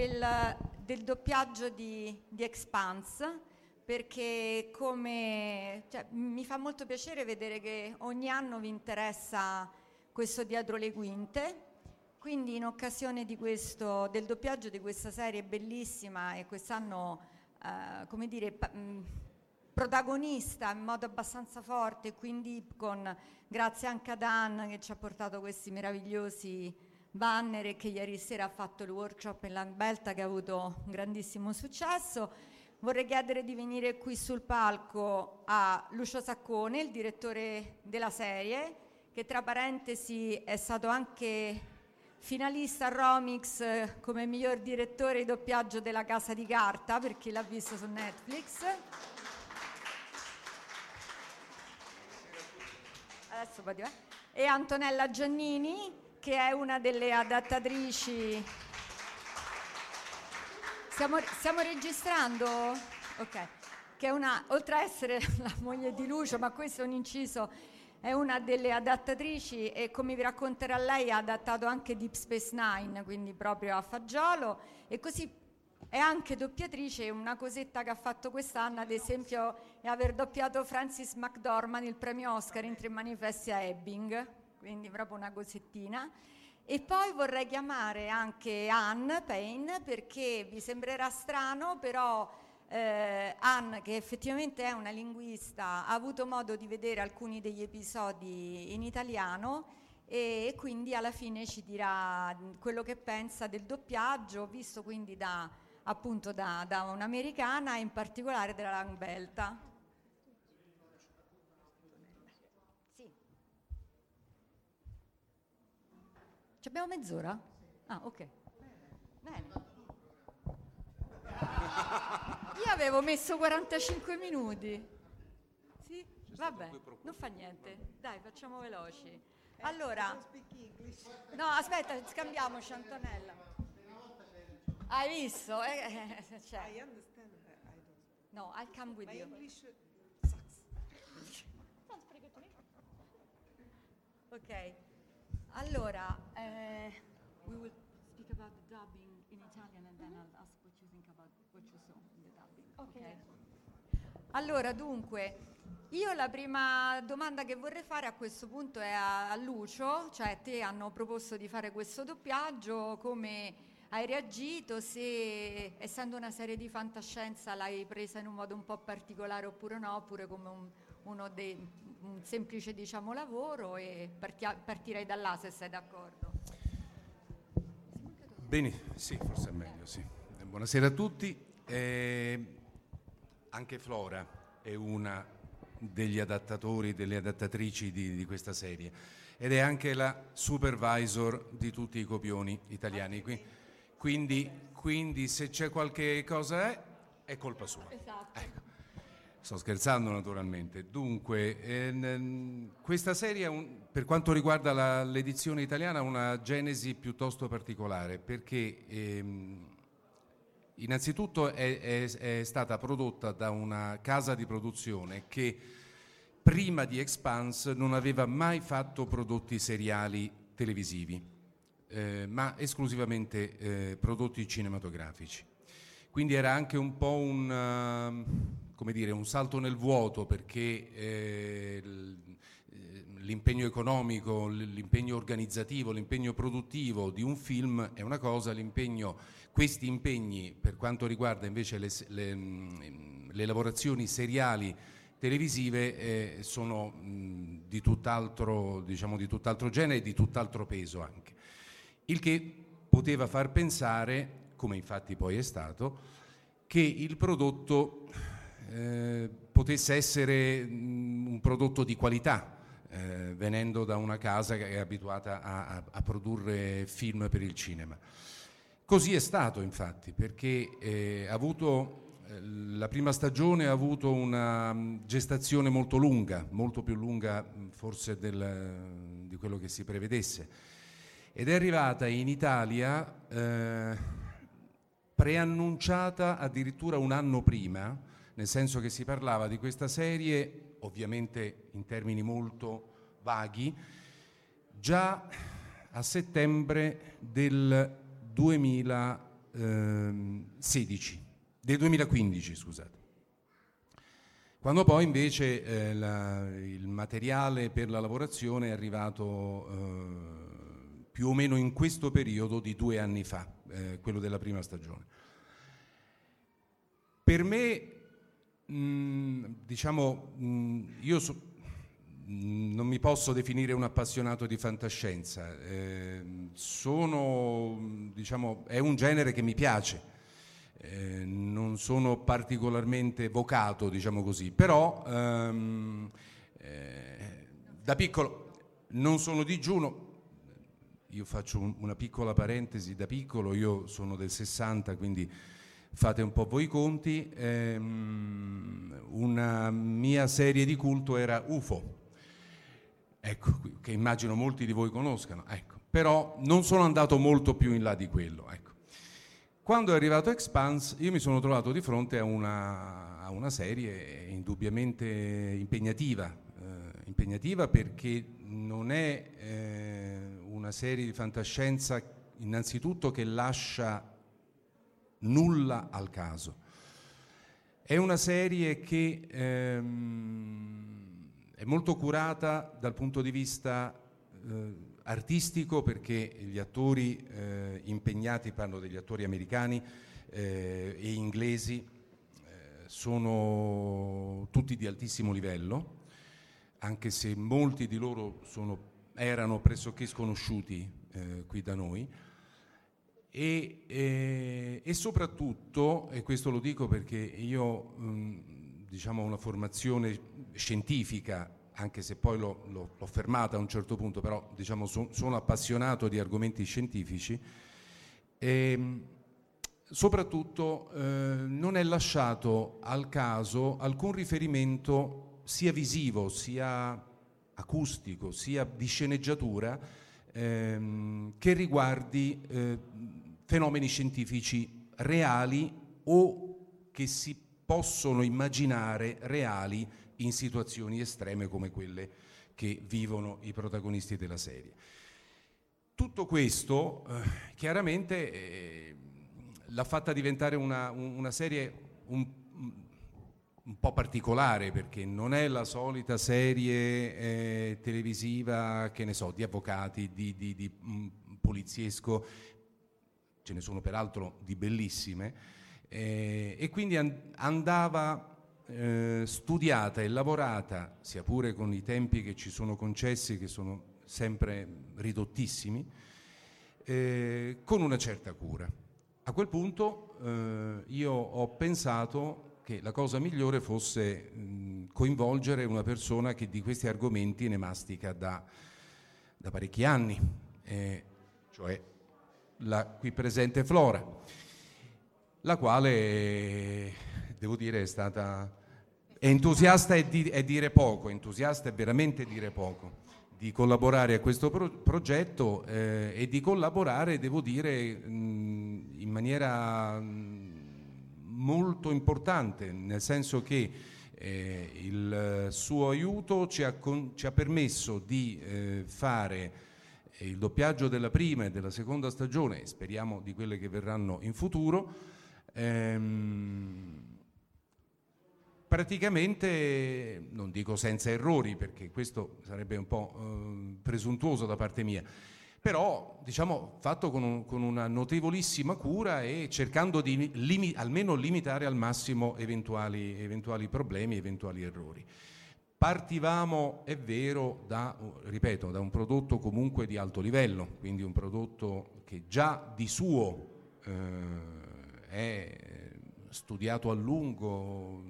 Del, del doppiaggio di, di Expanse perché come, cioè, mi fa molto piacere vedere che ogni anno vi interessa questo dietro le quinte. Quindi in occasione questo, del doppiaggio di questa serie bellissima e quest'anno, eh, come dire, pa- protagonista in modo abbastanza forte, quindi con, grazie anche a Dan che ci ha portato questi meravigliosi banner che ieri sera ha fatto il workshop in Langbelta che ha avuto un grandissimo successo. Vorrei chiedere di venire qui sul palco a Lucio Saccone, il direttore della serie, che tra parentesi è stato anche finalista a Romix eh, come miglior direttore di doppiaggio della Casa di Carta, per chi l'ha visto su Netflix. Adesso va. E Antonella Giannini, che è una delle adattatrici. Stiamo, stiamo registrando? Ok. Che è una, oltre a essere la moglie di Lucio, ma questo è un inciso, è una delle adattatrici e come vi racconterà lei ha adattato anche Deep Space Nine, quindi proprio a fagiolo e così è anche doppiatrice, una cosetta che ha fatto quest'anno ad esempio è aver doppiato Francis McDormand il premio Oscar in Tre manifesti a Ebbing, quindi proprio una cosettina. E poi vorrei chiamare anche Anne Payne perché vi sembrerà strano, però eh, Anne, che effettivamente è una linguista, ha avuto modo di vedere alcuni degli episodi in italiano e quindi alla fine ci dirà quello che pensa del doppiaggio, visto quindi da, appunto da, da un'americana e in particolare della Langbelta. Ci abbiamo mezz'ora? Ah, ok. Bene. Io avevo messo 45 minuti. Sì? Vabbè, non fa niente. Dai, facciamo veloci. Allora, no, aspetta, scambiamoci Antonella. Hai visto? Eh, eh, cioè. I don't. No, I'll come with you. Ok, allora, eh, we will speak about the dubbing in Italian and then I'll ask what you think about what you saw in the dubbing. Ok. Allora, dunque, io la prima domanda che vorrei fare a questo punto è a, a Lucio, cioè te hanno proposto di fare questo doppiaggio, come hai reagito, se essendo una serie di fantascienza l'hai presa in un modo un po' particolare oppure no, oppure come un, uno dei, un semplice diciamo, lavoro e partia- partirei da là se sei d'accordo. Bene, sì, forse è meglio, sì. Buonasera a tutti. Eh, anche Flora è una degli adattatori, delle adattatrici di, di questa serie ed è anche la supervisor di tutti i copioni italiani. Qui- Quindi, quindi se c'è qualche cosa è, è colpa sua. Esatto. Ecco. Sto scherzando naturalmente. Dunque, eh, n- questa serie, un- per quanto riguarda la- l'edizione italiana, ha una genesi piuttosto particolare perché ehm, innanzitutto è, è- è stata prodotta da una casa di produzione che prima di Expanse non aveva mai fatto prodotti seriali televisivi, eh, ma esclusivamente eh, prodotti cinematografici. Quindi era anche un po' un, ehm, dire, un salto nel vuoto perché eh, eh, l'impegno economico, l'impegno organizzativo, l'impegno produttivo di un film è una cosa, questi impegni per quanto riguarda invece le, le, mm, le lavorazioni seriali televisive eh, sono mh, di, tutt'altro, diciamo, di tutt'altro genere e di tutt'altro peso anche. Il che poteva far pensare, come infatti poi è stato, che il prodotto eh, potesse essere mh, un prodotto di qualità, eh, venendo da una casa che è abituata a, a- a produrre film per il cinema. Così è stato infatti, perché eh, avuto, eh, la prima stagione ha avuto una mh, gestazione molto lunga, molto più lunga mh, forse del- di quello che si prevedesse, ed è arrivata in Italia eh, preannunciata addirittura un anno prima, nel senso che si parlava di questa serie, ovviamente in termini molto vaghi, già a settembre del 2016, del 2015, scusate. Quando poi invece eh, la- il materiale per la lavorazione è arrivato eh, più o meno in questo periodo di due anni fa, eh, quello della prima stagione. Per me, mh, diciamo, mh, io so- mh, non mi posso definire un appassionato di fantascienza, eh, sono, diciamo, è un genere che mi piace, eh, non sono particolarmente vocato, diciamo così, però ehm, eh, da piccolo non sono digiuno, io faccio un- una piccola parentesi, da piccolo io sono del 60, quindi fate un po' voi i conti, ehm, una mia serie di culto era UFO, ecco, che immagino molti di voi conoscano, ecco. però non sono andato molto più in là di quello. Ecco. Quando è arrivato Expanse io mi sono trovato di fronte a una, a una serie indubbiamente impegnativa, eh, impegnativa perché non è eh, una serie di fantascienza innanzitutto che lascia nulla al caso. È una serie che ehm, è molto curata dal punto di vista eh, artistico perché gli attori eh, impegnati, parlo degli attori americani eh, e inglesi, eh, sono tutti di altissimo livello, anche se molti di loro sono- erano pressoché sconosciuti eh, qui da noi. E, eh, e soprattutto, e questo lo dico perché io mh, diciamo ho una formazione scientifica, anche se poi l'ho, l'ho- l'ho fermata a un certo punto, però diciamo so- sono appassionato di argomenti scientifici, ehm, soprattutto eh, non è lasciato al caso alcun riferimento sia visivo, sia acustico, sia di sceneggiatura ehm, che riguardi eh, fenomeni scientifici reali o che si possono immaginare reali in situazioni estreme come quelle che vivono i protagonisti della serie. Tutto questo eh, chiaramente eh, l'ha fatta diventare una, una serie un, un, po' particolare perché non è la solita serie eh, televisiva, che ne so, di avvocati, di, di, di um, poliziesco, ce ne sono peraltro di bellissime, eh, e quindi and- andava eh, studiata e lavorata, sia pure con i tempi che ci sono concessi, che sono sempre ridottissimi, eh, con una certa cura. A quel punto eh, io ho pensato che la cosa migliore fosse mh, coinvolgere una persona che di questi argomenti ne mastica da, da parecchi anni, eh, cioè la qui presente Flora, la quale, devo dire, è stata entusiasta è, di, è dire poco, entusiasta è veramente dire poco di collaborare a questo pro- progetto eh, e di collaborare, devo dire, mh, in maniera mh, molto importante, nel senso che eh, il suo aiuto ci ha, con- ci ha permesso di eh, fare il doppiaggio della prima e della seconda stagione, speriamo di quelle che verranno in futuro. Ehm, praticamente, non dico senza errori, perché questo sarebbe un po' eh, presuntuoso da parte mia, però diciamo fatto con, un, con una notevolissima cura e cercando di limi, almeno limitare al massimo eventuali, eventuali problemi, eventuali errori. Partivamo, è vero, da, ripeto, da un prodotto comunque di alto livello, quindi un prodotto che già di suo eh, è studiato a lungo,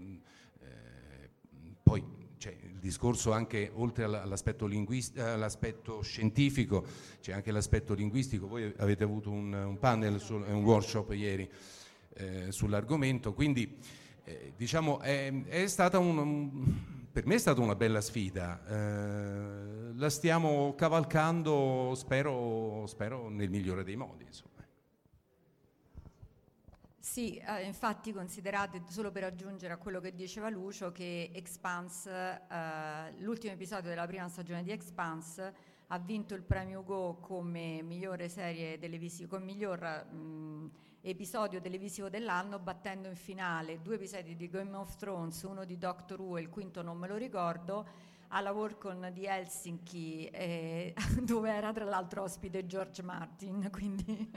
poi c'è il discorso anche, oltre all'aspetto, all'aspetto scientifico, c'è anche l'aspetto linguistico. Voi avete avuto un, un panel, su, un workshop ieri eh, sull'argomento, quindi eh, diciamo è, è stata un, per me è stata una bella sfida. Eh, la stiamo cavalcando, spero, spero, nel migliore dei modi. Insomma. Sì, eh, infatti considerate, solo per aggiungere a quello che diceva Lucio, che Expanse, eh, l'ultimo episodio della prima stagione di Expanse ha vinto il premio Go come migliore serie televisiva, come miglior mh, episodio televisivo dell'anno, battendo in finale due episodi di Game of Thrones, uno di Doctor Who e il quinto non me lo ricordo, alla Workon di Helsinki, eh, dove era tra l'altro ospite George Martin, quindi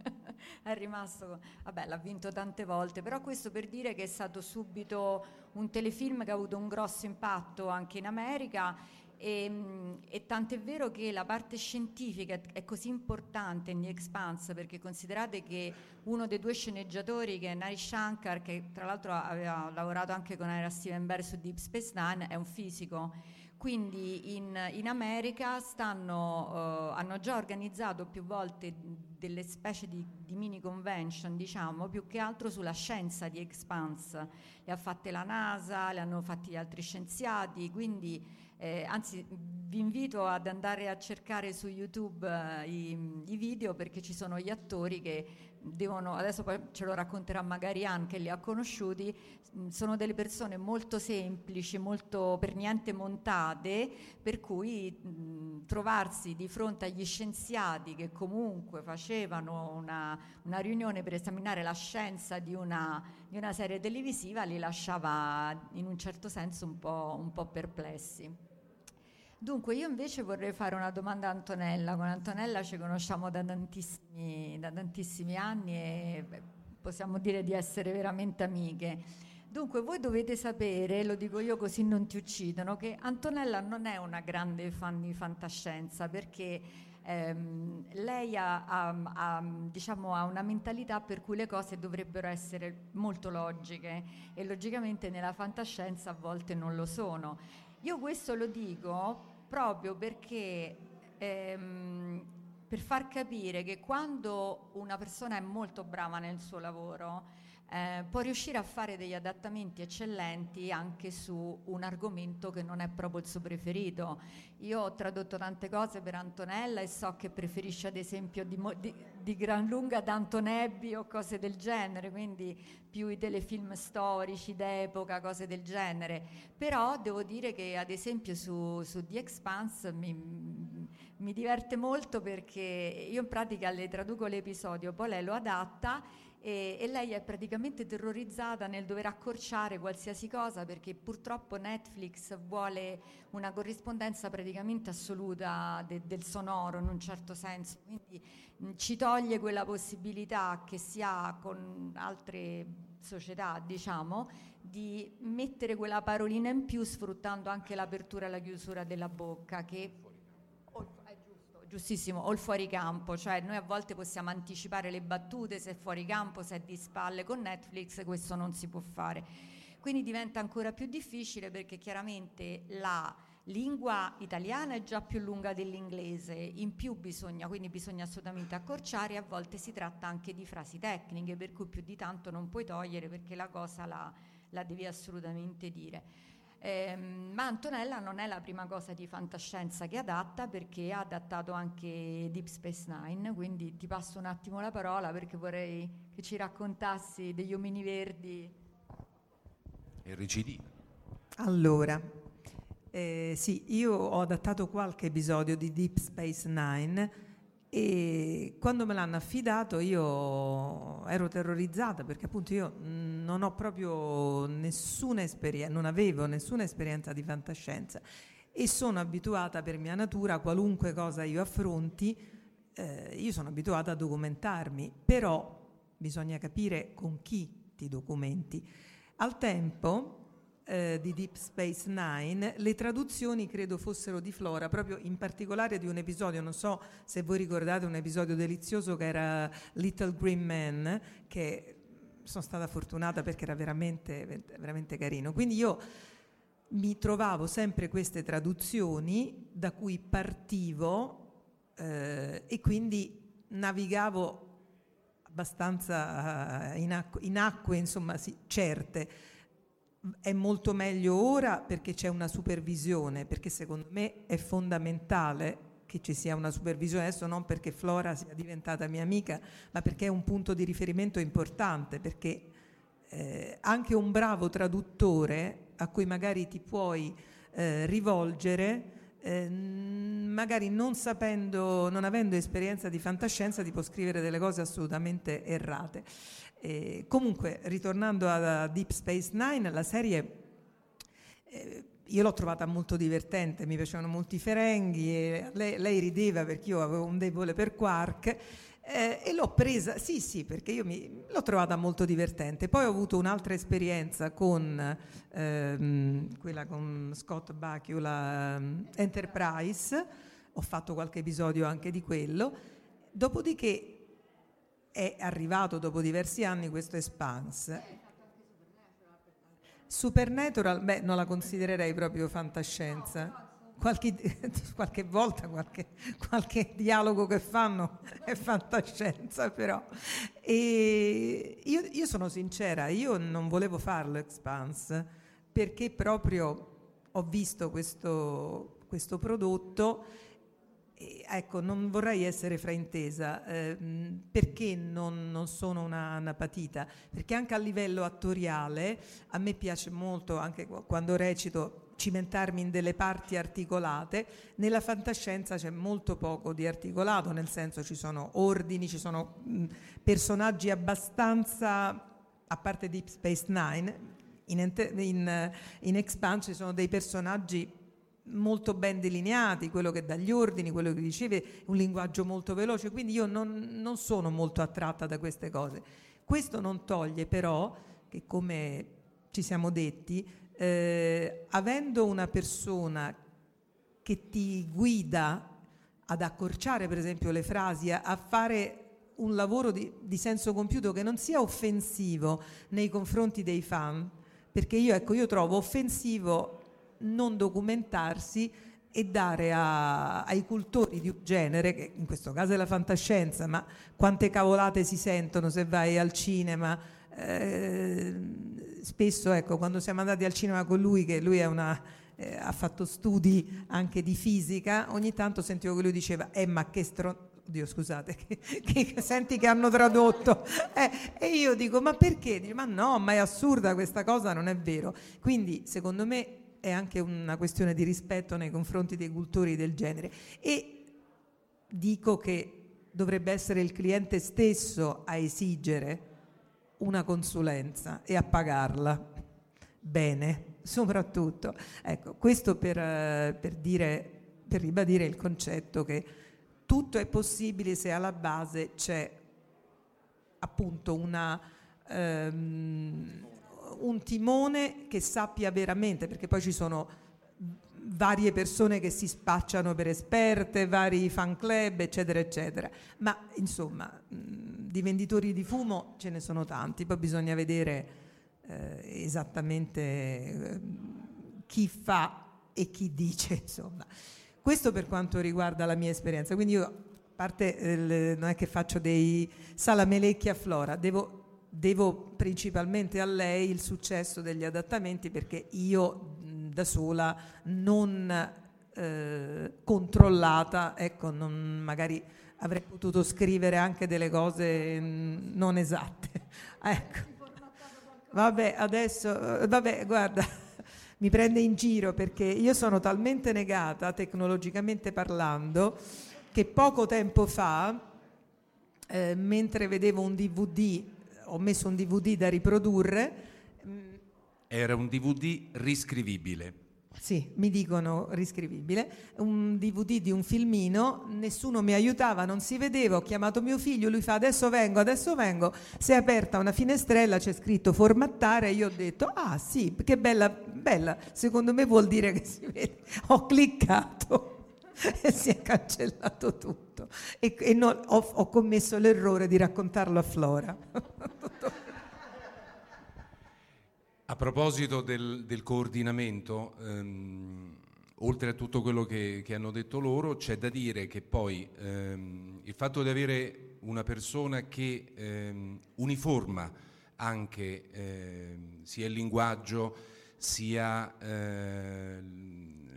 è rimasto, vabbè l'ha vinto tante volte, però questo per dire che è stato subito un telefilm che ha avuto un grosso impatto anche in America. E, e tant'è vero che la parte scientifica è così importante in The Expanse perché considerate che uno dei due sceneggiatori che è Nari Shankar, che tra l'altro aveva lavorato anche con Steven Bear su Deep Space Nine, è un fisico quindi in, in America stanno, uh, hanno già organizzato più volte delle specie di, di, mini convention, diciamo, più che altro sulla scienza di Expanse. Le ha fatte la NASA, le hanno fatti gli altri scienziati, quindi eh, anzi vi invito ad andare a cercare su YouTube uh, i, i video perché ci sono gli attori che devono, adesso poi ce lo racconterà magari Anne che li ha conosciuti, mm, sono delle persone molto semplici, molto per niente montate, per cui mh, mm, trovarsi di fronte agli scienziati che comunque facevano una, una riunione per esaminare la scienza di una, di una, serie televisiva li lasciava in un certo senso un po', un po' perplessi. Dunque, io invece vorrei fare una domanda a Antonella. Con Antonella ci conosciamo da tantissimi, da tantissimi anni e possiamo dire di essere veramente amiche. Dunque, voi dovete sapere, lo dico io così non ti uccidono, che Antonella non è una grande fan di fantascienza perché ehm, lei ha, ha, ha, diciamo, ha, una mentalità per cui le cose dovrebbero essere molto logiche e logicamente nella fantascienza a volte non lo sono. Io questo lo dico proprio perché ehm, per far capire che quando una persona è molto brava nel suo lavoro, eh, può riuscire a fare degli adattamenti eccellenti anche su un argomento che non è proprio il suo preferito. Io ho tradotto tante cose per Antonella e so che preferisce ad esempio di, di, di gran lunga Danton Abbey o cose del genere, quindi più i telefilm storici d'epoca, cose del genere. Però devo dire che ad esempio su, su The Expanse mi, mi diverte molto perché io in pratica le traduco l'episodio, poi lei lo adatta e, e, lei è praticamente terrorizzata nel dover accorciare qualsiasi cosa perché purtroppo Netflix vuole una corrispondenza praticamente assoluta de, del sonoro in un certo senso, quindi mh, ci toglie quella possibilità che si ha con altre società, diciamo, di mettere quella parolina in più sfruttando anche l'apertura e la chiusura della bocca che giustissimo, o il fuoricampo, cioè noi a volte possiamo anticipare le battute se è fuori campo, se è di spalle con Netflix, questo non si può fare. Quindi diventa ancora più difficile perché chiaramente la lingua italiana è già più lunga dell'inglese, in più bisogna, quindi bisogna assolutamente accorciare, a volte si tratta anche di frasi tecniche, per cui più di tanto non puoi togliere perché la cosa la, la devi assolutamente dire. Eh, ma Antonella non è la prima cosa di fantascienza che adatta perché ha adattato anche Deep Space Nine, quindi ti passo un attimo la parola perché vorrei che ci raccontassi degli omini verdi. E RCD. Allora, eh, sì, io ho adattato qualche episodio di Deep Space Nine e quando me l'hanno affidato io ero terrorizzata perché appunto io non ho proprio nessuna esperienza, non avevo nessuna esperienza di fantascienza e sono abituata per mia natura a qualunque cosa io affronti, eh, io sono abituata a documentarmi, però bisogna capire con chi ti documenti. Al tempo eh, di Deep Space Nine, le traduzioni credo fossero di Flora, proprio in particolare di un episodio, non so se voi ricordate un episodio delizioso che era Little Green Man, che sono stata fortunata perché era veramente, veramente carino. Quindi io mi trovavo sempre queste traduzioni da cui partivo eh, e quindi navigavo abbastanza eh, in, acqu- in acque insomma, sì, certe è molto meglio ora perché c'è una supervisione, perché secondo me è fondamentale che ci sia una supervisione, adesso non perché Flora sia diventata mia amica, ma perché è un punto di riferimento importante, perché eh, anche un bravo traduttore a cui magari ti puoi eh, rivolgere, eh, magari non sapendo, non avendo esperienza di fantascienza, ti può scrivere delle cose assolutamente errate. Eh, comunque, ritornando a Deep Space Nine, la serie eh, io l'ho trovata molto divertente, mi piacevano molti ferenghi, lei, lei, rideva perché io avevo un debole per Quark eh, e l'ho presa, sì sì, perché io mi, l'ho trovata molto divertente. Poi ho avuto un'altra esperienza con ehm, quella con Scott Bakula um, Enterprise, ho fatto qualche episodio anche di quello, dopodiché è arrivato dopo diversi anni questo Expanse. Supernatural, beh, non la considererei proprio fantascienza. Qualche, qualche volta, qualche, qualche, dialogo che fanno è fantascienza, però. E io, io sono sincera, io non volevo farlo Expanse perché proprio ho visto questo, questo prodotto ecco, non vorrei essere fraintesa, eh, perché non, non, sono una, una patita? Perché anche a livello attoriale a me piace molto, anche quando recito, cimentarmi in delle parti articolate, nella fantascienza c'è molto poco di articolato, nel senso ci sono ordini, ci sono mh, personaggi abbastanza, a parte Deep Space Nine, in, in, in Expanse ci sono dei personaggi molto ben delineati, quello che dà gli ordini, quello che riceve, un linguaggio molto veloce, quindi io non, non sono molto attratta da queste cose. Questo non toglie però che, come ci siamo detti, eh, avendo una persona che ti guida ad accorciare per esempio le frasi, a, fare un lavoro di, di, senso compiuto che non sia offensivo nei confronti dei fan, perché io, ecco, io trovo offensivo non documentarsi e dare a, ai cultori di un genere, che in questo caso è la fantascienza, ma quante cavolate si sentono se vai al cinema. Eh, spesso, ecco, quando siamo andati al cinema con lui, che lui una, eh, ha fatto studi anche di fisica, ogni tanto sentivo che lui diceva, eh ma che stronzo, Dio scusate, che, che, senti che hanno tradotto. Eh, e io dico, ma perché? Dice, ma no, ma è assurda questa cosa, non è vero. Quindi, secondo me, è anche una questione di rispetto nei confronti dei cultori del genere. E dico che dovrebbe essere il cliente stesso a esigere una consulenza e a pagarla bene, soprattutto. Ecco, questo per, per, dire, per ribadire il concetto che tutto è possibile se alla base c'è appunto una... Um, un timone che sappia veramente, perché poi ci sono varie persone che si spacciano per esperte, vari fan club, eccetera, eccetera. Ma insomma, di venditori di fumo ce ne sono tanti, poi bisogna vedere eh, esattamente eh, chi fa e chi dice, insomma. Questo per quanto riguarda la mia esperienza. Quindi io, a parte eh, non è che faccio dei salamelecchi a Flora, devo devo principalmente a lei il successo degli adattamenti perché io da sola non eh, controllata, ecco, non, magari avrei potuto scrivere anche delle cose non esatte. ecco. Vabbè, adesso, eh, vabbè, guarda, mi prende in giro perché io sono talmente negata tecnologicamente parlando che poco tempo fa, eh, mentre vedevo un DVD ho messo un DVD da riprodurre. Era un DVD riscrivibile. Sì, mi dicono riscrivibile, un DVD di un filmino, nessuno mi aiutava, non si vedeva, ho chiamato mio figlio, lui fa adesso vengo, adesso vengo, si è aperta una finestrella, c'è scritto formattare, io ho detto ah sì, che bella, bella, secondo me vuol dire che si vede, ho cliccato e si è cancellato tutto e, e no, ho, ho commesso l'errore di raccontarlo a Flora. A proposito del, del coordinamento, ehm, oltre a tutto quello che, che, hanno detto loro, c'è da dire che poi ehm, il fatto di avere una persona che ehm, uniforma anche ehm, sia il linguaggio sia eh,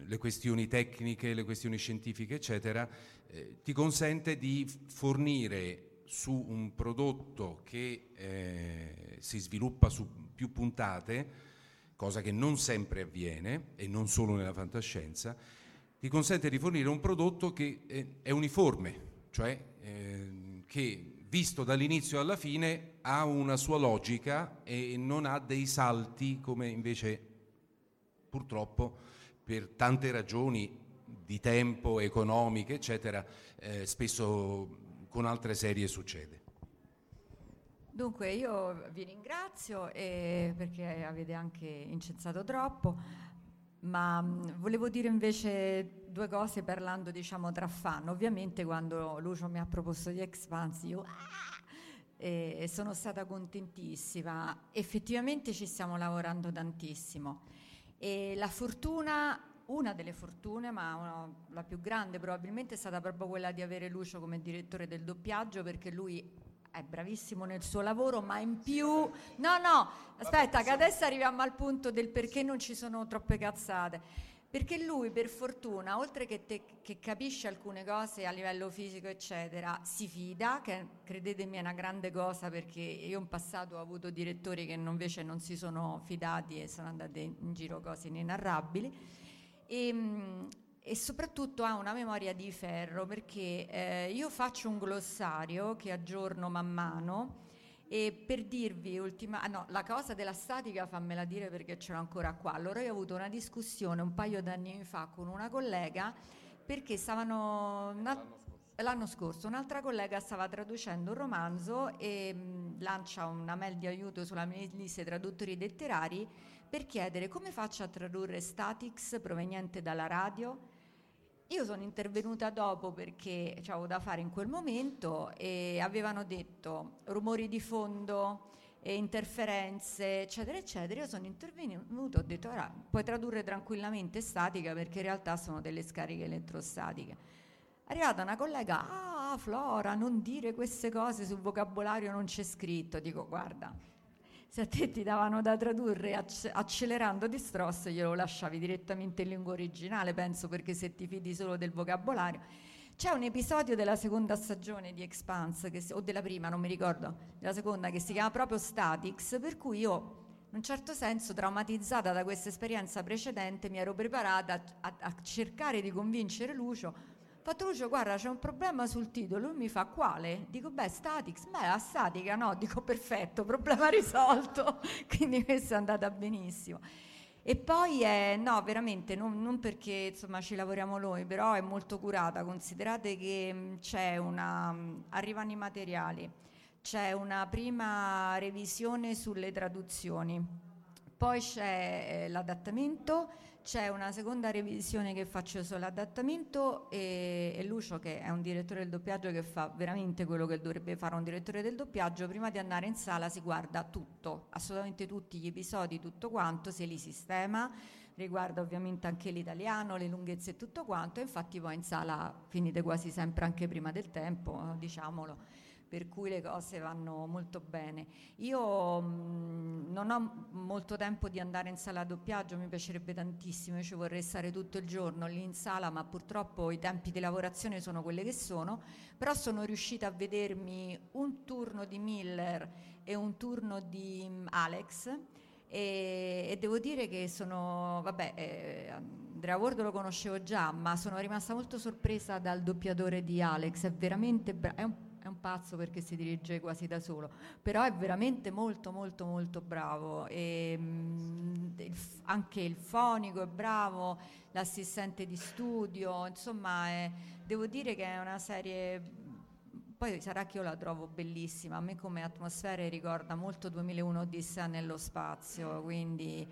le questioni tecniche, le questioni scientifiche, eccetera, eh, ti consente di fornire su un prodotto che eh, si sviluppa su più puntate, cosa che non sempre avviene e non solo nella fantascienza, ti consente di fornire un prodotto che eh, è uniforme, cioè eh, che visto dall'inizio alla fine ha una sua logica e non ha dei salti come invece purtroppo per tante ragioni di tempo, economiche, eccetera, eh, spesso con altre serie succede. Dunque io vi ringrazio eh, perché avete anche incensato troppo, ma mh, mm, volevo dire invece due cose parlando diciamo tra fan. Ovviamente quando Lucio mi ha proposto di Expanse io ah! e sono stata contentissima. Effettivamente ci stiamo lavorando tantissimo e la fortuna una delle fortune, ma una, la più grande probabilmente è stata proprio quella di avere Lucio come direttore del doppiaggio perché lui è bravissimo nel suo lavoro, ma in più... No, no, aspetta, che adesso arriviamo al punto del perché non ci sono troppe cazzate. Perché lui, per fortuna, oltre che, te, che capisce alcune cose a livello fisico, eccetera, si fida, che credetemi è una grande cosa perché io in passato ho avuto direttori che invece non si sono fidati e sono andate in giro cose inenarrabili. E, ehm, e soprattutto ha una memoria di ferro perché eh, io faccio un glossario che aggiorno man mano e per dirvi ultima, ah no, la cosa della statica fammela dire perché ce l'ho ancora qua. Allora io ho avuto una discussione un paio d'anni fa con una collega perché stavano una, l'anno scorso. Un'altra collega stava traducendo un romanzo e mh, lancia una mail di aiuto sulla mia lista dei traduttori letterari per chiedere come faccio a tradurre statics proveniente dalla radio io sono intervenuta dopo perché avevo da fare in quel momento e avevano detto rumori di fondo, e interferenze, eccetera, eccetera. Io sono intervenuto, ho detto, ora puoi tradurre tranquillamente statica perché in realtà sono delle scariche elettrostatiche. È arrivata una collega, ah Flora, non dire queste cose sul vocabolario non c'è scritto. Dico, guarda, se a te ti davano da tradurre acc- accelerando di strosso, glielo lasciavi direttamente in lingua originale, penso, perché se ti fidi solo del vocabolario. C'è un episodio della seconda stagione di Expanse, si, o della prima, non mi ricordo, della seconda, che si chiama proprio Statics, per cui io, in un certo senso, traumatizzata da questa esperienza precedente, mi ero preparata a, a cercare di convincere Lucio Patruccio, guarda, c'è un problema sul titolo. Lui mi fa quale? Dico, beh, Statics. Beh, la statica, no? Dico, perfetto, problema risolto. Quindi questo è andata benissimo. E poi è, no, veramente, non, non, perché insomma ci lavoriamo noi, però è molto curata. Considerate che mh, c'è una, mh, arrivano i materiali, c'è una prima revisione sulle traduzioni, poi c'è eh, l'adattamento c'è una seconda revisione che faccio sull'adattamento e, e, Lucio, che è un direttore del doppiaggio che fa veramente quello che dovrebbe fare un direttore del doppiaggio, prima di andare in sala si guarda tutto, assolutamente tutti gli episodi, tutto quanto, se li sistema, riguarda ovviamente anche l'italiano, le lunghezze e tutto quanto, infatti poi in sala finite quasi sempre anche prima del tempo, diciamolo per cui le cose vanno molto bene. Io mh, non ho molto tempo di andare in sala a doppiaggio, mi piacerebbe tantissimo, io ci vorrei stare tutto il giorno lì in sala, ma purtroppo i tempi di lavorazione sono quelli che sono, però sono riuscita a vedermi un turno di Miller e un turno di mh, Alex. E, e, devo dire che sono, vabbè, eh, Andrea Ward lo conoscevo già, ma sono rimasta molto sorpresa dal doppiatore di Alex, è veramente bravo, è un pazzo perché si dirige quasi da solo, però è veramente molto molto molto bravo. E mh, il, anche il fonico è bravo, l'assistente di studio, insomma è, devo dire che è una serie poi sarà che io la trovo bellissima, a me come atmosfere ricorda molto 2001 Odissea nello spazio, quindi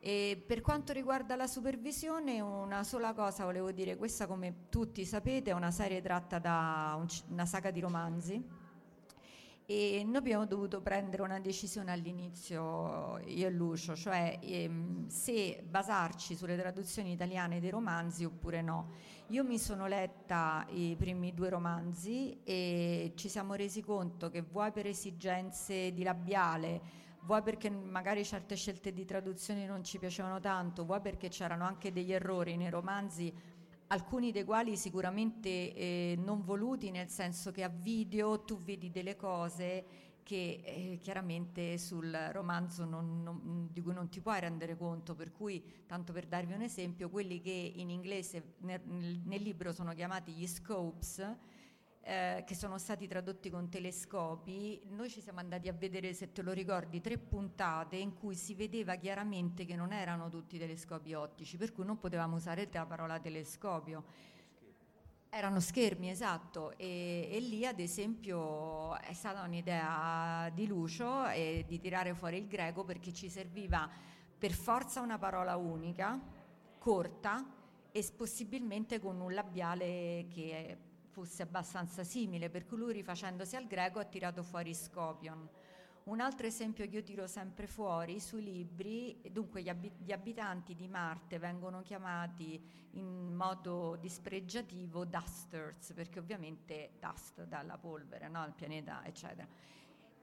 e per quanto riguarda la supervisione, una sola cosa volevo dire, questa come tutti sapete è una serie tratta da un, una saga di romanzi e noi abbiamo dovuto prendere una decisione all'inizio, io e Lucio, cioè ehm, se basarci sulle traduzioni italiane dei romanzi oppure no. Io mi sono letta i primi due romanzi e ci siamo resi conto che vuoi per esigenze di labiale, vuoi perché magari certe scelte di traduzione non ci piacevano tanto, vuoi perché c'erano anche degli errori nei romanzi, alcuni dei quali sicuramente eh, non voluti, nel senso che a video tu vedi delle cose che eh, chiaramente sul romanzo non, non, di cui non ti puoi rendere conto, per cui, tanto per darvi un esempio, quelli che in inglese nel, nel libro sono chiamati gli scopes, eh, che sono stati tradotti con telescopi, noi ci siamo andati a vedere, se te lo ricordi, tre puntate in cui si vedeva chiaramente che non erano tutti telescopi ottici, per cui non potevamo usare la parola telescopio. Erano schermi, esatto, e, e, lì ad esempio è stata un'idea di Lucio eh, di tirare fuori il greco perché ci serviva per forza una parola unica, corta e possibilmente con un labiale che fosse abbastanza simile, per cui lui rifacendosi al greco ha tirato fuori Scopion. Un altro esempio che io tiro sempre fuori sui libri, dunque gli, ab- gli abitanti di Marte vengono chiamati in modo dispregiativo dusters, perché ovviamente dust dalla polvere, no? il pianeta, eccetera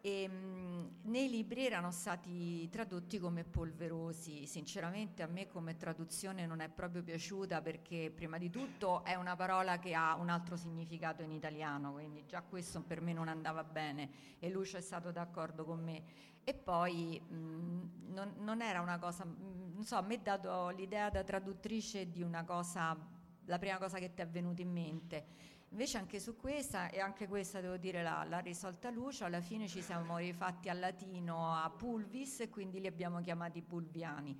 e mh, nei libri erano stati tradotti come polverosi. Sinceramente a me come traduzione non è proprio piaciuta perché prima di tutto è una parola che ha un altro significato in italiano, quindi già questo per me non andava bene e Lucio è stato d'accordo con me. E poi mh, non, non, era una cosa, mh, non so, a me ha dato l'idea da traduttrice di una cosa, la prima cosa che ti è venuta in mente Invece anche su questa, e anche questa devo dire l'ha risolta Lucio, alla fine ci siamo rifatti al latino a pulvis e quindi li abbiamo chiamati pulviani.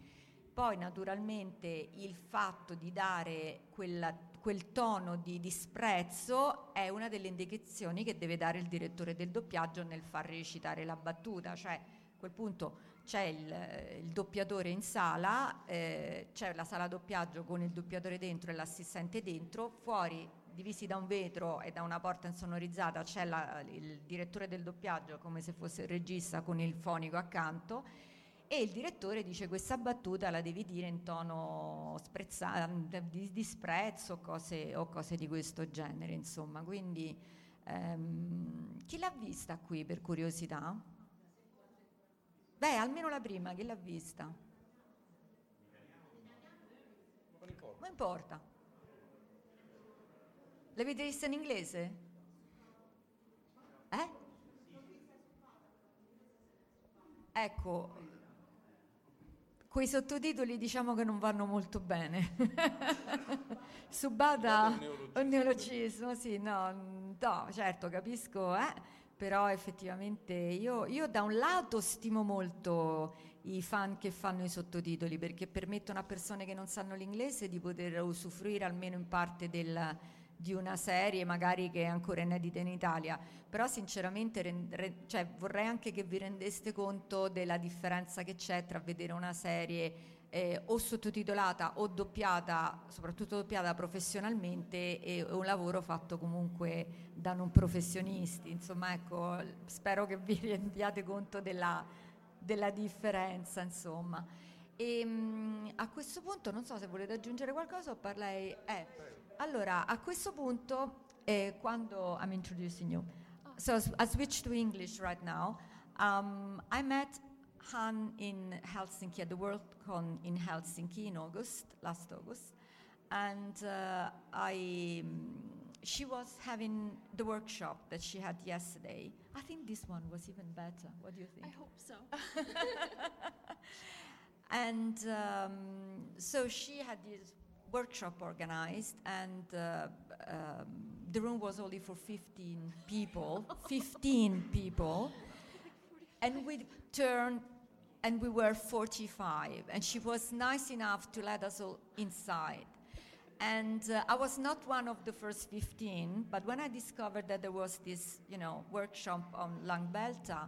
Poi naturalmente il fatto di dare quella, quel tono di disprezzo è una delle indicazioni che deve dare il direttore del doppiaggio nel far recitare la battuta, cioè a quel punto c'è il, il doppiatore in sala, eh, c'è la sala doppiaggio con il doppiatore dentro e l'assistente dentro, fuori divisi da un vetro e da una porta insonorizzata, c'è la- il direttore del doppiaggio come se fosse il regista con il fonico accanto e il direttore dice questa battuta la devi dire in tono sprezza- di disprezzo o cose, o cose di questo genere, insomma. Quindi ehm, chi l'ha vista qui per curiosità? Beh, almeno la prima, chi l'ha vista? Non importa. L'avete vista in inglese? Eh? Ecco, quei sottotitoli diciamo che non vanno molto bene. Subata un neologismo, sì, no, no, certo, capisco, eh, però effettivamente io, io da un lato stimo molto i fan che fanno i sottotitoli perché permettono a persone che non sanno l'inglese di poter usufruire almeno in parte del, di una serie magari che è ancora inedita in Italia, però sinceramente ren- re- cioè, vorrei anche che vi rendeste conto della differenza che c'è tra vedere una serie eh, o sottotitolata o doppiata, soprattutto doppiata professionalmente e un lavoro fatto comunque da non professionisti. Insomma, ecco, spero che vi rendiate conto della, della differenza, insomma. E, mh, a questo punto non so se volete aggiungere qualcosa o parlei... Eh, allora, a questo punto, eh, quando I'm introducing you, so I switch to English right now. Um, I met Han in Helsinki at the WorldCon in Helsinki in August, last August, and uh, I, um, she was having the workshop that she had yesterday. I think this one was even better. What do you think? I hope so. And um, so she had this workshop organized, and uh, um, the room was only for 15 people. 15 people. And we turned, and we were 45. And she was nice enough to let us all inside. And uh, I was not one of the first 15, but when I discovered that there was this, you know, workshop on Langbelta,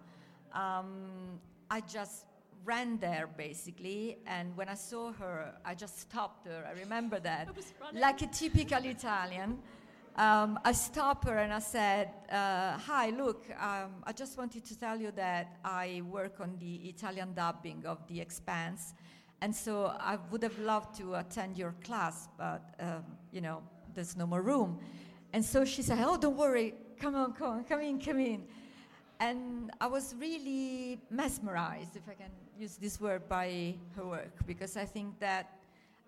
um, I just ran there basically. And when I saw her, I just stopped her. I remember that, running. like a typical Italian. Um, I stopped her and I said, uh, "Hi, look, um, I just wanted to tell you that I work on the Italian dubbing of The Expanse, and so I would have loved to attend your class, but um, you know, there's no more room." And so she said, "Oh, don't worry, come on, come on, come in, come in." And I was really mesmerized, if I can use this word, by her work because I think that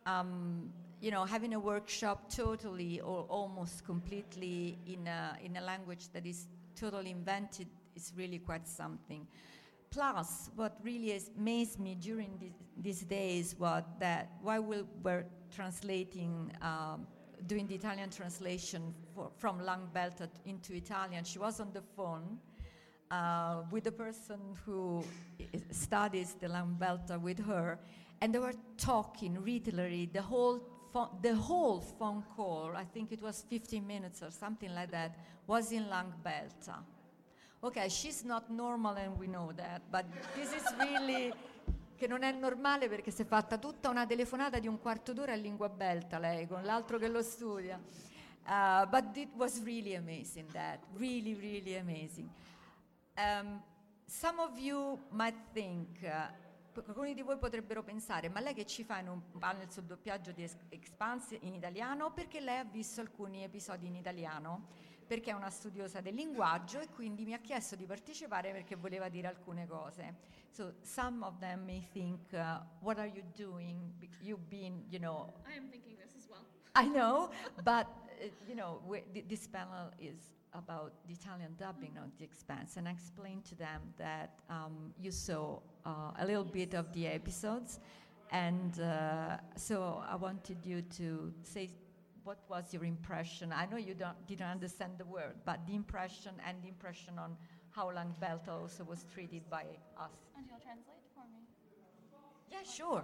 um, you know, having a workshop totally or almost completely in a, in a language that is totally invented is really quite something. Plus, what really amazed me during these days was that while we were translating, um, doing the Italian translation for, from Langbelta into Italian, she was on the phone uh, with the person who studies the Langbelta with her, and they were talking literally the whole pho- the whole phone call. I think it was 15 minutes or something like that. Was in Langbelta. Okay, she's not normal and we know that, but this is really che non è normale perché si è fatta tutta una telefonata di un quarto d'ora in lingua belta lei con l'altro che lo studia. Uh, but it was really amazing that, really, really amazing. Um, some of you might think, uh, p- alcuni di voi potrebbero pensare, ma lei che ci fa in un panel sul doppiaggio di Ex- Expanse in italiano? Perché lei ha visto alcuni episodi in italiano, perché è una studiosa del linguaggio e quindi mi ha chiesto di partecipare perché voleva dire alcune cose. So some of them may think, uh, what are you doing? You've been, you know, I am thinking this as well. I know, but uh, you know, we, th- this panel is about the Italian dubbing of The Expanse, and I explained to them that um, you saw uh, a little bit of the episodes, and uh, so I wanted you to say what was your impression. I know you don't, didn't understand the word, but the impression and the impression on how Langbelta also was treated by us. And you'll translate for me. Yeah, sure.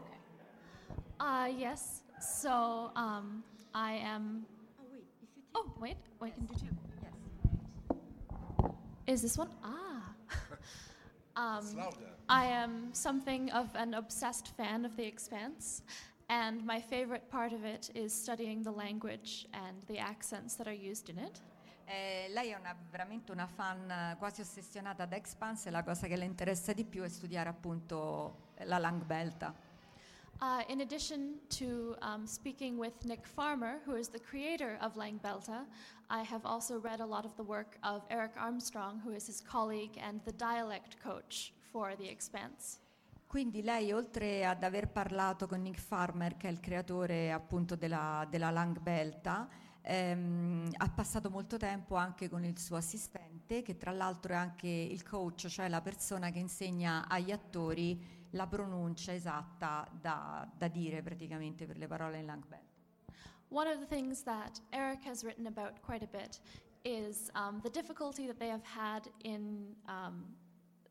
Uh, yes. So, um, I am. Oh wait, if you Oh, wait. Wait, I can do two. Yes. Is this one? Ah. um, I am something of an obsessed fan of The Expanse, And my favorite part of it is studying the language and the accents that are used in it. Eh, lei è una- veramente una fan eh, quasi ossessionata da Expanse e la cosa che le interessa di più è studiare appunto la Langbelta. Uh, in addition to um, speaking with Nick Farmer, who is the creator of Langbelta, I have also read a lot of the work of Eric Armstrong, who is his colleague and the dialect coach for The Expanse. Quindi lei, oltre ad aver parlato con Nick Farmer, che è il creatore appunto della, della Langbelta, ehm, ha passato molto tempo anche con il suo assistente, che tra l'altro è anche il coach, cioè la persona che insegna agli attori la pronuncia esatta da, da dire praticamente per le parole in. One of the things that Eric has written about quite a bit is um, the difficulty that they have had in um,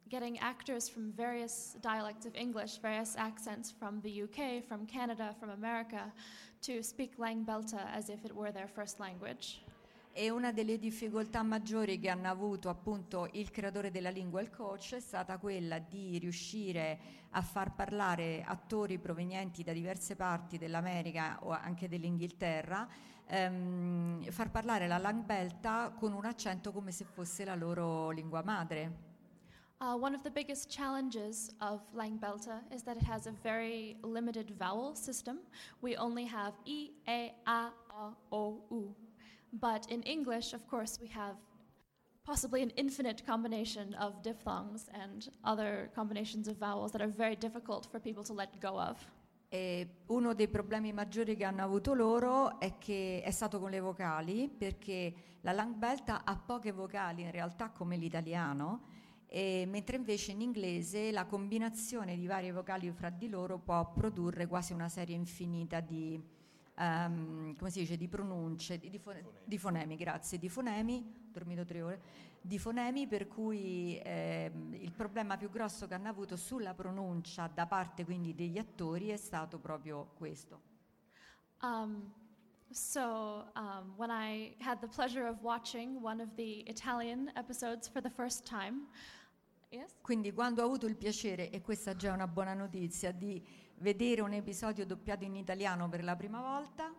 getting actors from various dialects of English, various accents from the UK, from Canada, from America, to speak Langbelta as if it were their first language. E una delle difficoltà maggiori che hanno avuto appunto il creatore della lingua e il coach è stata quella di riuscire a far parlare attori provenienti da diverse parti dell'America o anche dell'Inghilterra, ehm, far parlare la langbelta con un accento come se fosse la loro lingua madre. Uh, one of the biggest challenges of Langbelta is that it has a very limited vowel system. We only have E, A, A, O, U. But in English, of course, we have possibly an infinite combination of diphthongs and other combinations of vowels that are very difficult for people to let go of. E uno dei problemi maggiori che hanno avuto loro è che è stato con le vocali, perché la langbelta ha poche vocali in realtà come l'italiano, mentre invece in inglese la combinazione di varie vocali fra di loro può produrre quasi una serie infinita di, ehm, come si dice, di pronunce, di, di fo- di fonemi, grazie, di fonemi, ho dormito tre ore, di fonemi per cui ehm, il problema più grosso che hanno avuto sulla pronuncia da parte quindi degli attori è stato proprio questo. Um, so, um, when I had the pleasure of watching one of the Italian episodes for the first time, yes? Quindi quando ho avuto il piacere, e questa già è una buona notizia, di vedere un episodio doppiato in italiano per la prima volta,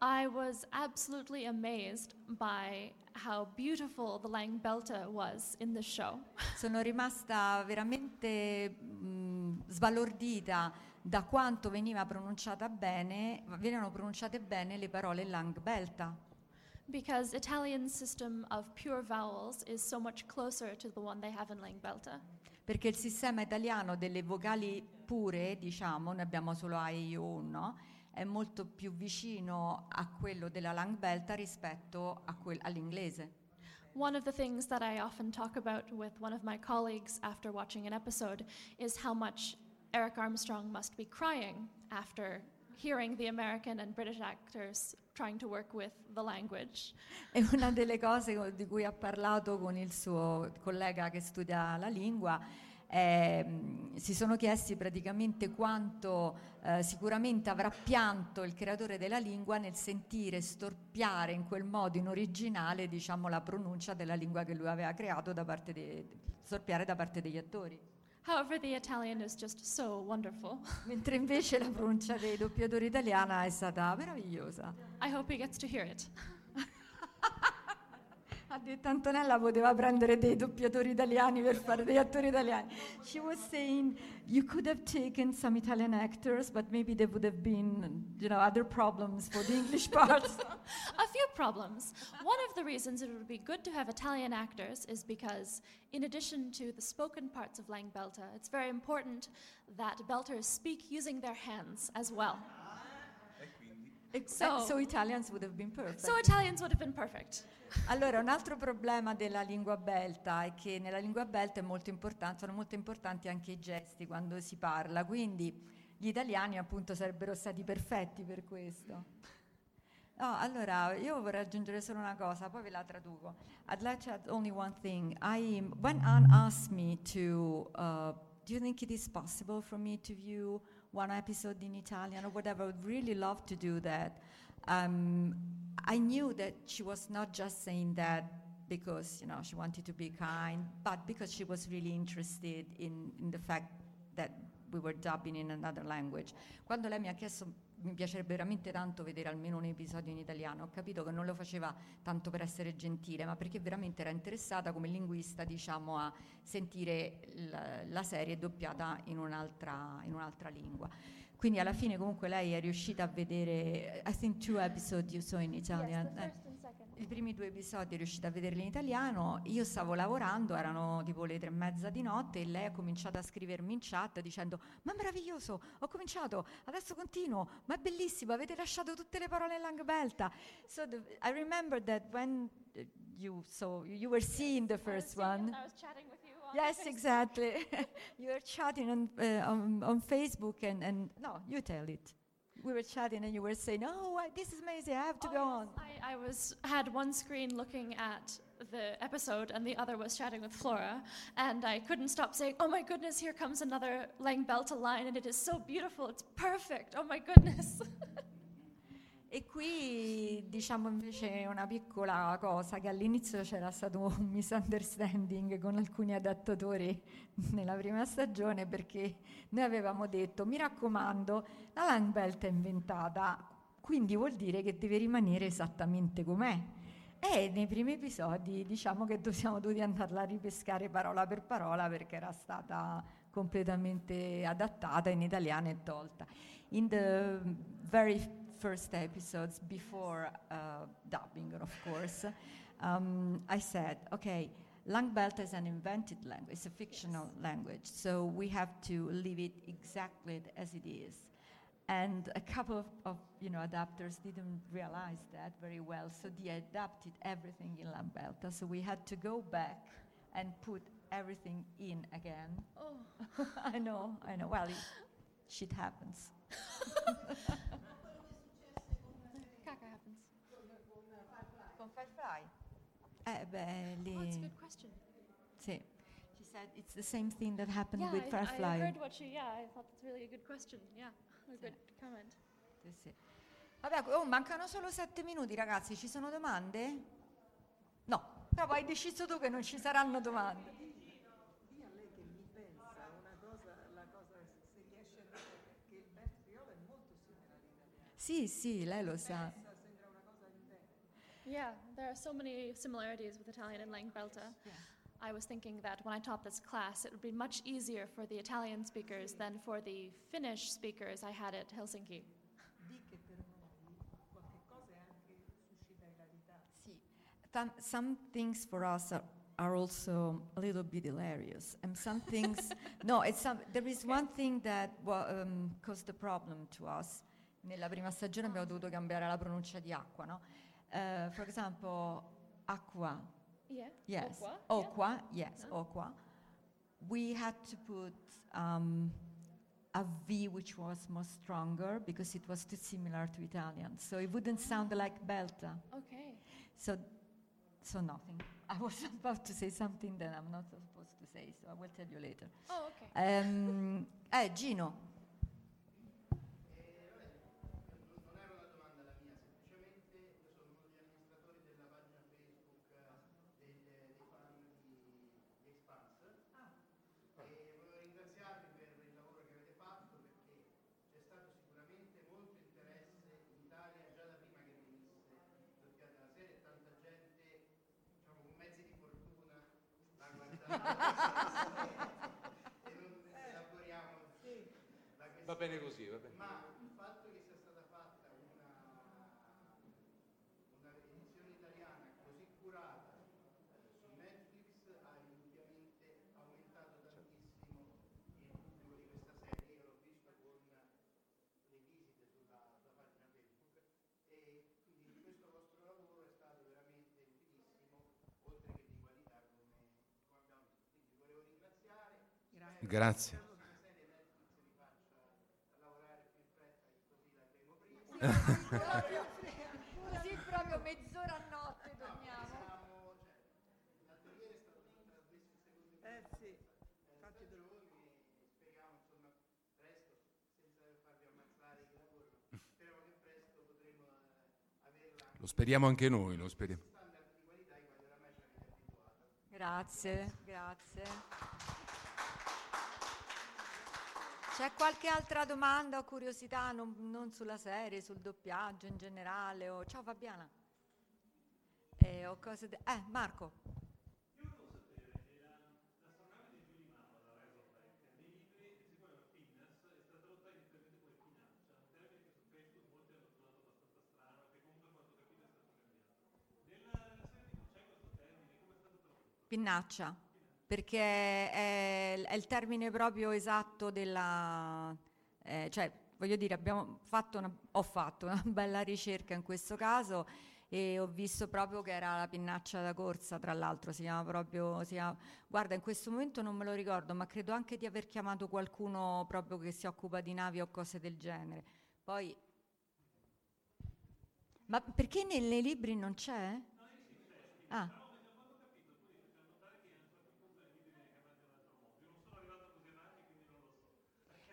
I was absolutely amazed by how beautiful the Langbelta was in the show. sono rimasta veramente mh, sbalordita da quanto veniva pronunciata bene, venivano pronunciate bene le parole langbelta. Because Italian's system of pure vowels is so much closer to the one they have in Langbelta. Perché il sistema italiano delle vocali pure, diciamo, noi abbiamo solo A, E, O, no? È molto più vicino a quello della langbelta rispetto quel- all'inglese. One of the things that I often talk about with one of my colleagues after watching an episode is how much Eric Armstrong must be crying after hearing the American and British actors trying to work with the language. E una delle cose co- di cui ha parlato con il suo collega che studia la lingua, mh, si sono chiesti praticamente quanto eh, sicuramente avrà pianto il creatore della lingua nel sentire storpiare in quel modo in originale diciamo, la pronuncia della lingua che lui aveva creato da parte, de- storpiare da parte degli attori. However, the Italian is just so wonderful. Mentre invece la pronuncia dei doppiatori italiana è stata meravigliosa. I hope he gets to hear it. Ha detto Antonella poteva prendere dei doppiatori italiani per fare degli attori italiani. She was saying you could have taken some Italian actors, but maybe there would have been, you know, other problems for the English parts. A few problems. One of the reasons it would be good to have Italian actors is because, in addition to the spoken parts of Lang Langbelta, it's very important that Belters speak using their hands as well. So, So- Italians would have been perfect. So Italians would have been perfect. Allora, un altro problema della lingua belta è che nella lingua belta è molto importante, sono molto importanti anche i gesti quando si parla, quindi gli italiani appunto sarebbero stati perfetti per questo. No, allora, io vorrei aggiungere solo una cosa, poi ve la traduco. I'd like to add only one thing. I, when Anne asked me to, uh, do you think it is possible for me to view one episode in Italian or whatever, I would really love to do that. Um, I knew that she was not just saying that because, you know, she wanted to be kind, but because she was really interested in, in the fact that we were dubbing in another language. Quando lei mi ha chiesto mi piacerebbe veramente tanto vedere almeno un episodio in italiano. Ho capito che non lo faceva tanto per essere gentile, ma perché veramente era interessata come linguista, diciamo, a sentire la, la serie doppiata in un'altra, in un'altra lingua. Quindi alla fine comunque lei è riuscita a vedere, I think two episodes you saw in Italian. Yes, I primi due episodi riuscita a vederli in italiano, io stavo lavorando, erano tipo le tre e mezza di notte e lei ha cominciato a scrivermi in chat dicendo ma meraviglioso, ho cominciato, adesso continuo, ma è bellissimo, avete lasciato tutte le parole in Langbelta. So the, I remember that when you saw, you were seeing the first one. I was chatting with you. on Yes, exactly. you were chatting on, uh, on, on Facebook and, and no, you tell it. We were chatting and you were saying, oh, I- this is amazing, I have to Oh, go yes. on. I, I was had one screen looking at the episode and the other was chatting with Flora, and I couldn't stop saying, "Oh my goodness, here comes another Lang Belta line, and it is so beautiful. It's perfect. Oh my goodness." E qui diciamo invece una piccola cosa che all'inizio c'era stato un misunderstanding con alcuni adattatori nella prima stagione perché noi avevamo detto mi raccomando la Lang Belt è inventata quindi vuol dire che deve rimanere esattamente com'è e nei primi episodi diciamo che siamo dovuti andarla a ripescare parola per parola perché era stata completamente adattata in italiano e tolta. In the very first episodes before uh, dubbing, of course, um, I said, okay, Langbelt is an invented language, it's a fictional language, so we have to leave it exactly as it is. And a couple of, of you know adapters didn't realize that very well, so they adapted everything in Lambelta. So we had to go back and put everything in again. oh, I know, I know. Well, it, shit happens. Firefly? Eh beh, lì... Oh, that's a good question. Sì. She said it's the same thing that happened Yeah, with I, I Firefly. heard what you. Yeah, I thought that's really a good question. Yeah, a good comment. Sì, sì. Vabbè, oh, mancano solo sette minuti, ragazzi. Ci sono domande? No, proprio hai deciso tu che non ci saranno domande. Dia a lei che mi pensa una cosa, la cosa se riesce a dire che il Bert Viola è molto simile all'italiano. Sì, sì, lei lo sa. Yeah, there are so many similarities with Italian and Lang Belta. I was thinking that when I taught this class, it would be much easier for the Italian speakers than for the Finnish speakers I had at Helsinki. Di che per noi qualche cosa è anche suscita ilarità. Sì. Tam- some things for us are, are also a little bit hilarious, and some things. no, it's some, there is one thing that wa- um, caused a problem to us. Nella prima stagione abbiamo dovuto cambiare la pronuncia di acqua, no? Uh, for example, aqua. Yeah. Yes. Aqua. yeah. Okwa, yes, Aqua. We had to put um, a V which was more stronger because it was too similar to Italian. So it wouldn't sound like belta. Okay. So, so nothing. I was about to say something that I'm not supposed to say, so I will tell you later. Oh, okay. Um, eh, Gino. Bene così, va bene. Ma il fatto che sia stata fatta una, una edizione italiana così curata eh, su Netflix ha indubbiamente aumentato tantissimo il pubblico di questa serie. Io l'ho vista con le visite sulla, sulla pagina Facebook e quindi questo vostro lavoro è stato veramente utilissimo, oltre che di qualità come, come abbiamo visto. Quindi volevo ringraziare. Grazie. Spero che la serie Netflix vi faccia lavorare più in fretta così la avremo prima. Proprio, così proprio mezz'ora a notte dormiamo. Eh sì, infatti stagioni speriamo insomma presto, senza farvi ammazzare il lavoro, speriamo che presto potremo eh, averla Lo speriamo anche noi, lo speriamo. standard di qualità ai quali oramai ci avete abituato. Grazie, grazie. C'è qualche altra domanda o curiosità, non, non sulla serie, sul doppiaggio in generale? O... Ciao Fabiana. Eh, o cose de- eh, Marco. Pinnaccia, perché è, è il termine proprio esatto della... eh, cioè, voglio dire, fatto una, ho fatto una bella ricerca in questo caso e ho visto proprio che era la pinnaccia da corsa, tra l'altro, si chiama proprio... Si chiama, guarda, in questo momento non me lo ricordo, ma credo anche di aver chiamato qualcuno proprio che si occupa di navi o cose del genere. Poi... Ma perché nei libri non c'è? Ah.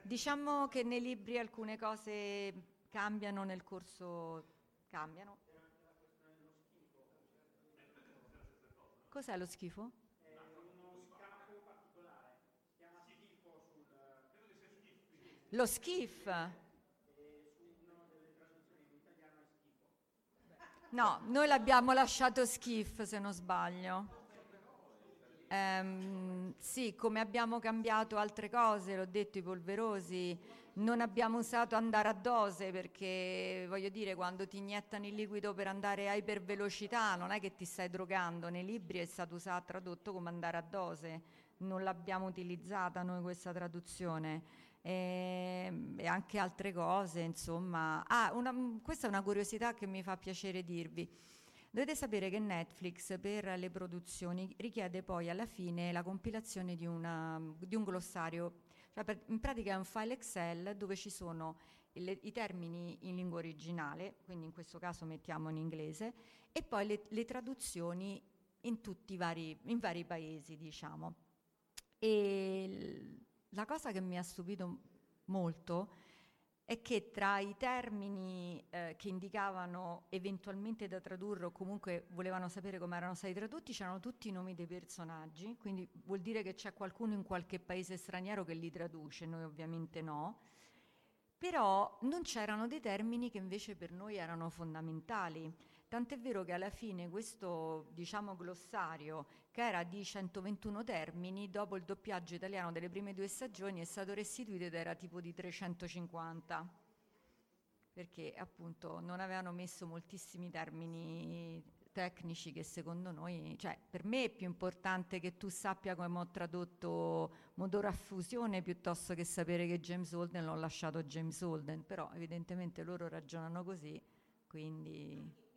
Diciamo che nei libri alcune cose cambiano nel corso, cambiano. Cos'è lo schifo? Lo schif. No, noi l'abbiamo lasciato schif se non sbaglio. Ehm, sì, come abbiamo cambiato altre cose, l'ho detto, i polverosi, non abbiamo usato andare a dose perché, voglio dire, quando ti iniettano il liquido per andare a ipervelocità non è che ti stai drogando, nei libri è stato usato, tradotto come andare a dose, non l'abbiamo utilizzata noi questa traduzione. E, e anche altre cose, insomma. Ah, una, questa è una curiosità che mi fa piacere dirvi. Dovete sapere che Netflix per le produzioni richiede poi alla fine la compilazione di, una, di un glossario, cioè per, in pratica è un file Excel dove ci sono le, i termini in lingua originale, quindi in questo caso mettiamo in inglese, e poi le, le traduzioni in tutti i vari, vari paesi, diciamo. E la cosa che mi ha stupito molto è che tra i termini eh, che indicavano eventualmente da tradurre o comunque volevano sapere come erano stati tradotti c'erano tutti i nomi dei personaggi, quindi vuol dire che c'è qualcuno in qualche paese straniero che li traduce, noi ovviamente no, però non c'erano dei termini che invece per noi erano fondamentali. Tant'è vero che alla fine questo, diciamo, glossario, che era di 121 termini, dopo il doppiaggio italiano delle prime due stagioni è stato restituito ed era tipo di 350, perché appunto non avevano messo moltissimi termini tecnici che secondo noi, cioè per me è più importante che tu sappia come ho tradotto motore a fusione piuttosto che sapere che James Holden l'ho lasciato James Holden, però evidentemente loro ragionano così, quindi...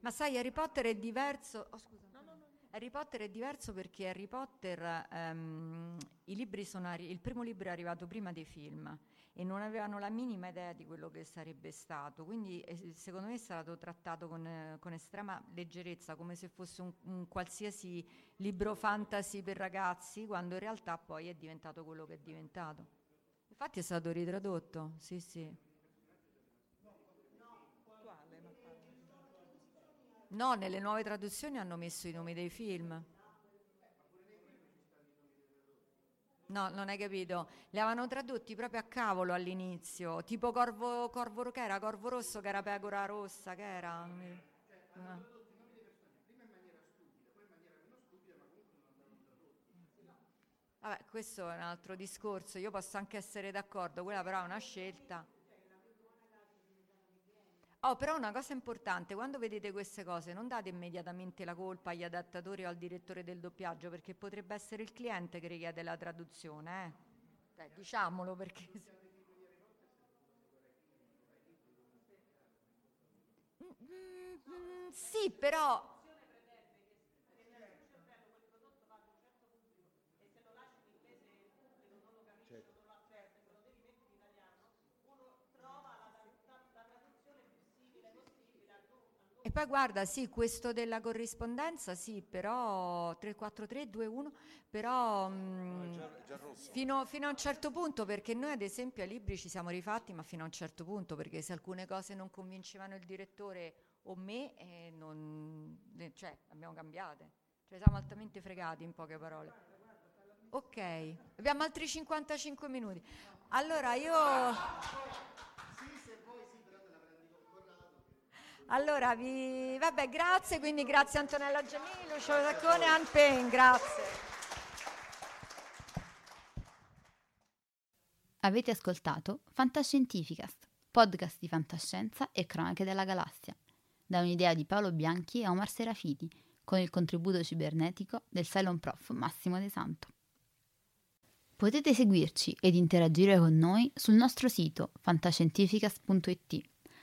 Ma sai, Harry Potter è diverso. Oh, scusa. No, no, no. Harry Potter è diverso perché Harry Potter, sono arri- il primo libro è arrivato prima dei film e non avevano la minima idea di quello che sarebbe stato. Quindi eh, secondo me è stato trattato con, eh, con estrema leggerezza, come se fosse un, un, qualsiasi libro fantasy per ragazzi, quando in realtà poi è diventato quello che è diventato. Infatti è stato ritradotto, sì, sì. No, nelle nuove traduzioni hanno messo i nomi dei film. No, non hai capito. Li avevano tradotti proprio a cavolo all'inizio, tipo Corvo, Corvo che era Corvo Rosso, che era Pecora Rossa, che era... No. Vabbè, questo è un altro discorso, io posso anche essere d'accordo, quella però è una scelta. Oh, però una cosa importante, quando vedete queste cose non date immediatamente la colpa agli adattatori o al direttore del doppiaggio, perché potrebbe essere il cliente che richiede la traduzione, eh? Dai, diciamolo perché... Mm, mm, sì, però E poi guarda, sì, questo della corrispondenza, sì, però 34321, però mh, fino, fino a un certo punto, perché noi ad esempio ai libri ci siamo rifatti, ma fino a un certo punto, perché se alcune cose non convincevano il direttore o me, eh, non, eh, cioè, abbiamo cambiate. Cioè, siamo altamente fregati in poche parole. Ok, abbiamo altri 55 minuti. Allora io... Allora, vi... vabbè, grazie, quindi grazie Antonella Giannini, Lucio Saccone e Ann Payne, grazie. Avete ascoltato Fantascientificast, podcast di fantascienza e cronache della galassia, da un'idea di Paolo Bianchi e Omar Serafiti, con il contributo cibernetico del Cylon Prof Massimo De Santo. Potete seguirci ed interagire con noi sul nostro sito fantascientificast.it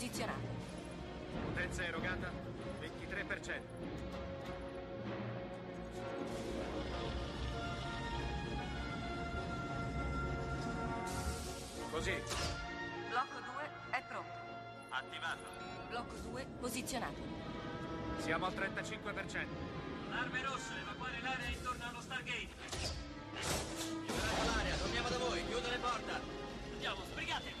Posizionato. Potenza erogata 23%. Così, Blocco 2 è pronto. attivato. Blocco 2 posizionato. Siamo al 35%. Arme rosse, evacuare l'area intorno allo Stargate. Liberate l'area, torniamo da voi, chiudo le porte. Andiamo, sbrigate!